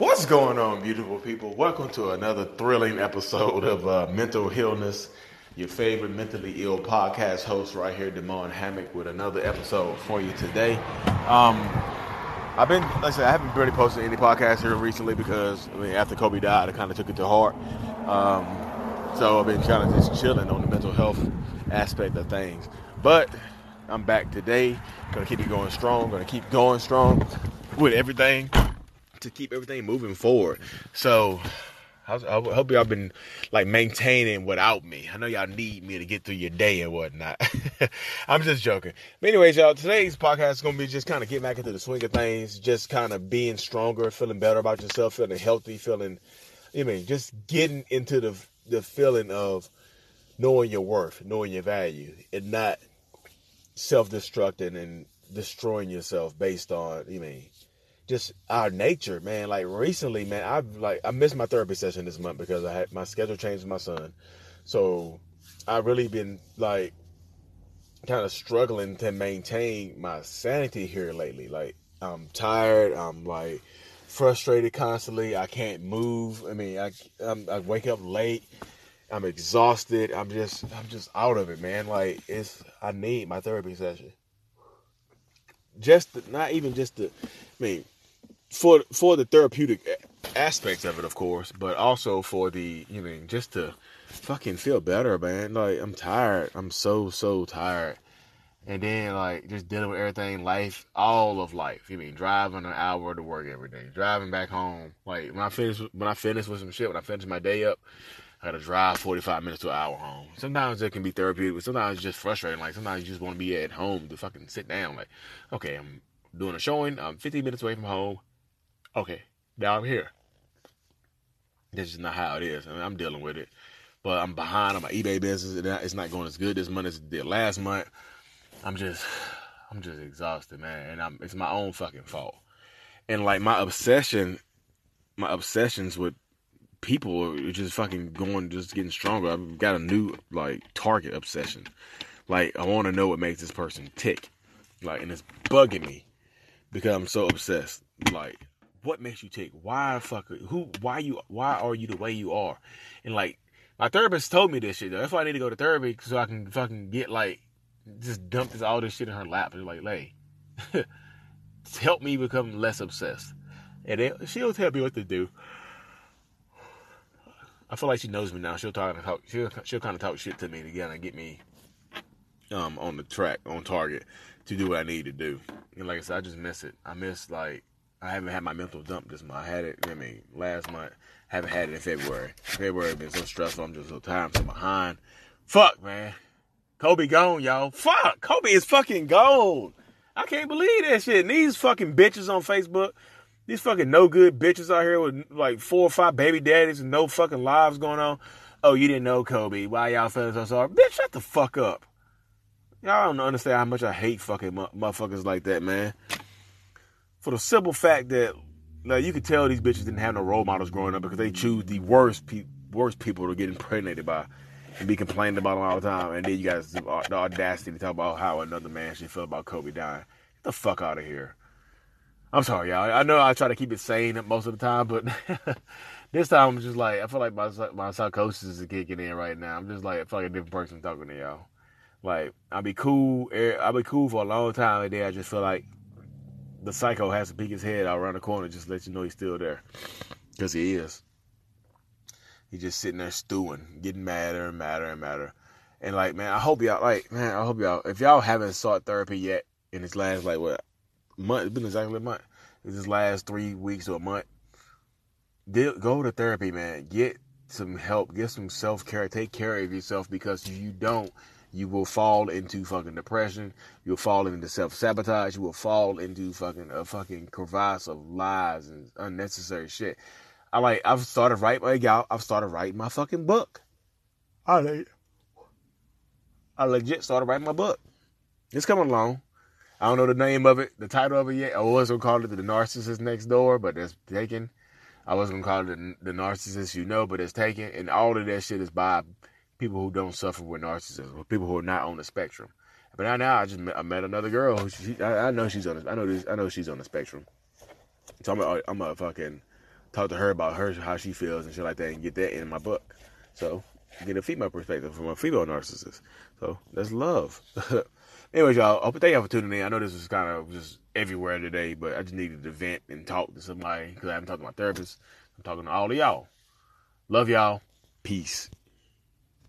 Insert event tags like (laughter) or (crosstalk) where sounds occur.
What's going on, beautiful people? Welcome to another thrilling episode of uh, Mental Illness, your favorite mentally ill podcast host right here, Damon Hammock, with another episode for you today. Um, I've been, like I said, I haven't really posted any podcast here recently because, I mean, after Kobe died, I kind of took it to heart. Um, so I've been kind of just chilling on the mental health aspect of things. But I'm back today. Gonna keep it going strong. Gonna keep going strong with everything to keep everything moving forward. So I hope y'all been like maintaining without me. I know y'all need me to get through your day and whatnot. (laughs) I'm just joking. But anyways, y'all, today's podcast is gonna be just kind of get back into the swing of things, just kind of being stronger, feeling better about yourself, feeling healthy, feeling, I mean, just getting into the the feeling of knowing your worth, knowing your value, and not self-destructing and destroying yourself based on, you mean, just our nature, man. Like recently, man, I've like I missed my therapy session this month because I had my schedule changed with my son. So I've really been like kind of struggling to maintain my sanity here lately. Like I'm tired. I'm like frustrated constantly. I can't move. I mean, I I'm, I wake up late. I'm exhausted. I'm just I'm just out of it, man. Like it's I need my therapy session. Just to, not even just to, I mean, for for the therapeutic aspects of it, of course, but also for the you know just to fucking feel better, man. Like I'm tired. I'm so so tired. And then like just dealing with everything, life, all of life. You mean driving an hour to work every day, driving back home. Like when I finish when I finish with some shit, when I finish my day up, I gotta drive 45 minutes to an hour home. Sometimes it can be therapeutic, but sometimes it's just frustrating. Like sometimes you just want to be at home to fucking sit down. Like, okay, I'm doing a showing. I'm 15 minutes away from home. Okay, now I'm here. This is not how it is. I mean, I'm dealing with it, but I'm behind on my eBay business. It's not going as good this month as it did last month. I'm just, I'm just exhausted, man, and I'm, it's my own fucking fault. And like my obsession, my obsessions with people are just fucking going, just getting stronger. I've got a new like target obsession. Like I want to know what makes this person tick, like, and it's bugging me because I'm so obsessed. Like what makes you tick? Why fuck who why you why are you the way you are? And like my therapist told me this shit though. That's why I need to go to therapy so I can fucking get like just dump this all this shit in her lap and like lay. (laughs) help me become less obsessed. And then she'll tell me what to do. I feel like she knows me now. She'll talk, talk she'll she'll kind of talk shit to me to kind get me um on the track, on target to do what I need to do. And like I said, I just miss it. I miss like I haven't had my mental dump this month. I had it, I mean, last month. Haven't had it in February. February been so stressful. I'm just so tired. I'm so behind. Fuck, man. Kobe gone, y'all. Fuck. Kobe is fucking gone. I can't believe that shit. And these fucking bitches on Facebook, these fucking no good bitches out here with like four or five baby daddies and no fucking lives going on. Oh, you didn't know Kobe. Why y'all feeling so sorry? Bitch, shut the fuck up. Y'all don't understand how much I hate fucking motherfuckers like that, man for the simple fact that like you could tell these bitches didn't have no role models growing up because they choose the worst pe- worst people to get impregnated by and be complaining about them all the time. And then you guys the audacity to talk about how another man should feel about Kobe dying. Get the fuck out of here. I'm sorry, y'all. I know I try to keep it sane most of the time, but (laughs) this time I'm just like I feel like my my psychosis is kicking in right now. I'm just like I feel like a different person talking to y'all. Like I'll be cool. Eh, I'll be cool for a long time, and then I just feel like the psycho has to peek his head out around the corner just to let you know he's still there. Because he is. He's just sitting there stewing, getting madder and madder and madder. And like, man, I hope y'all like, man, I hope y'all if y'all haven't sought therapy yet in this last like what month, it's been exactly a month. It's this last three weeks or a month. Go to therapy, man. Get some help. Get some self care. Take care of yourself because you don't, you will fall into fucking depression. You'll fall into self sabotage. You will fall into fucking a fucking crevasse of lies and unnecessary shit. I like. I've started writing my y'all. I've started writing my fucking book. I like. I legit started writing my book. It's coming along. I don't know the name of it, the title of it yet. I was gonna call it the Narcissist Next Door, but that's taken. I was gonna call it the, the Narcissist You Know, but it's taken. And all of that shit is by people who don't suffer with narcissism, people who are not on the spectrum. But now, now I just met, I met another girl. She, I, I, know she's on. The, I know this. I know she's on the spectrum. So I'm gonna, I'm gonna fucking talk to her about her how she feels and shit like that, and get that in my book. So get a female perspective from a female narcissist. So that's love. (laughs) Anyways, y'all, I thank y'all for tuning in. I know this was kind of just everywhere today, but I just needed to vent and talk to somebody because I haven't talked to my therapist. I'm talking to all of y'all. Love y'all. Peace.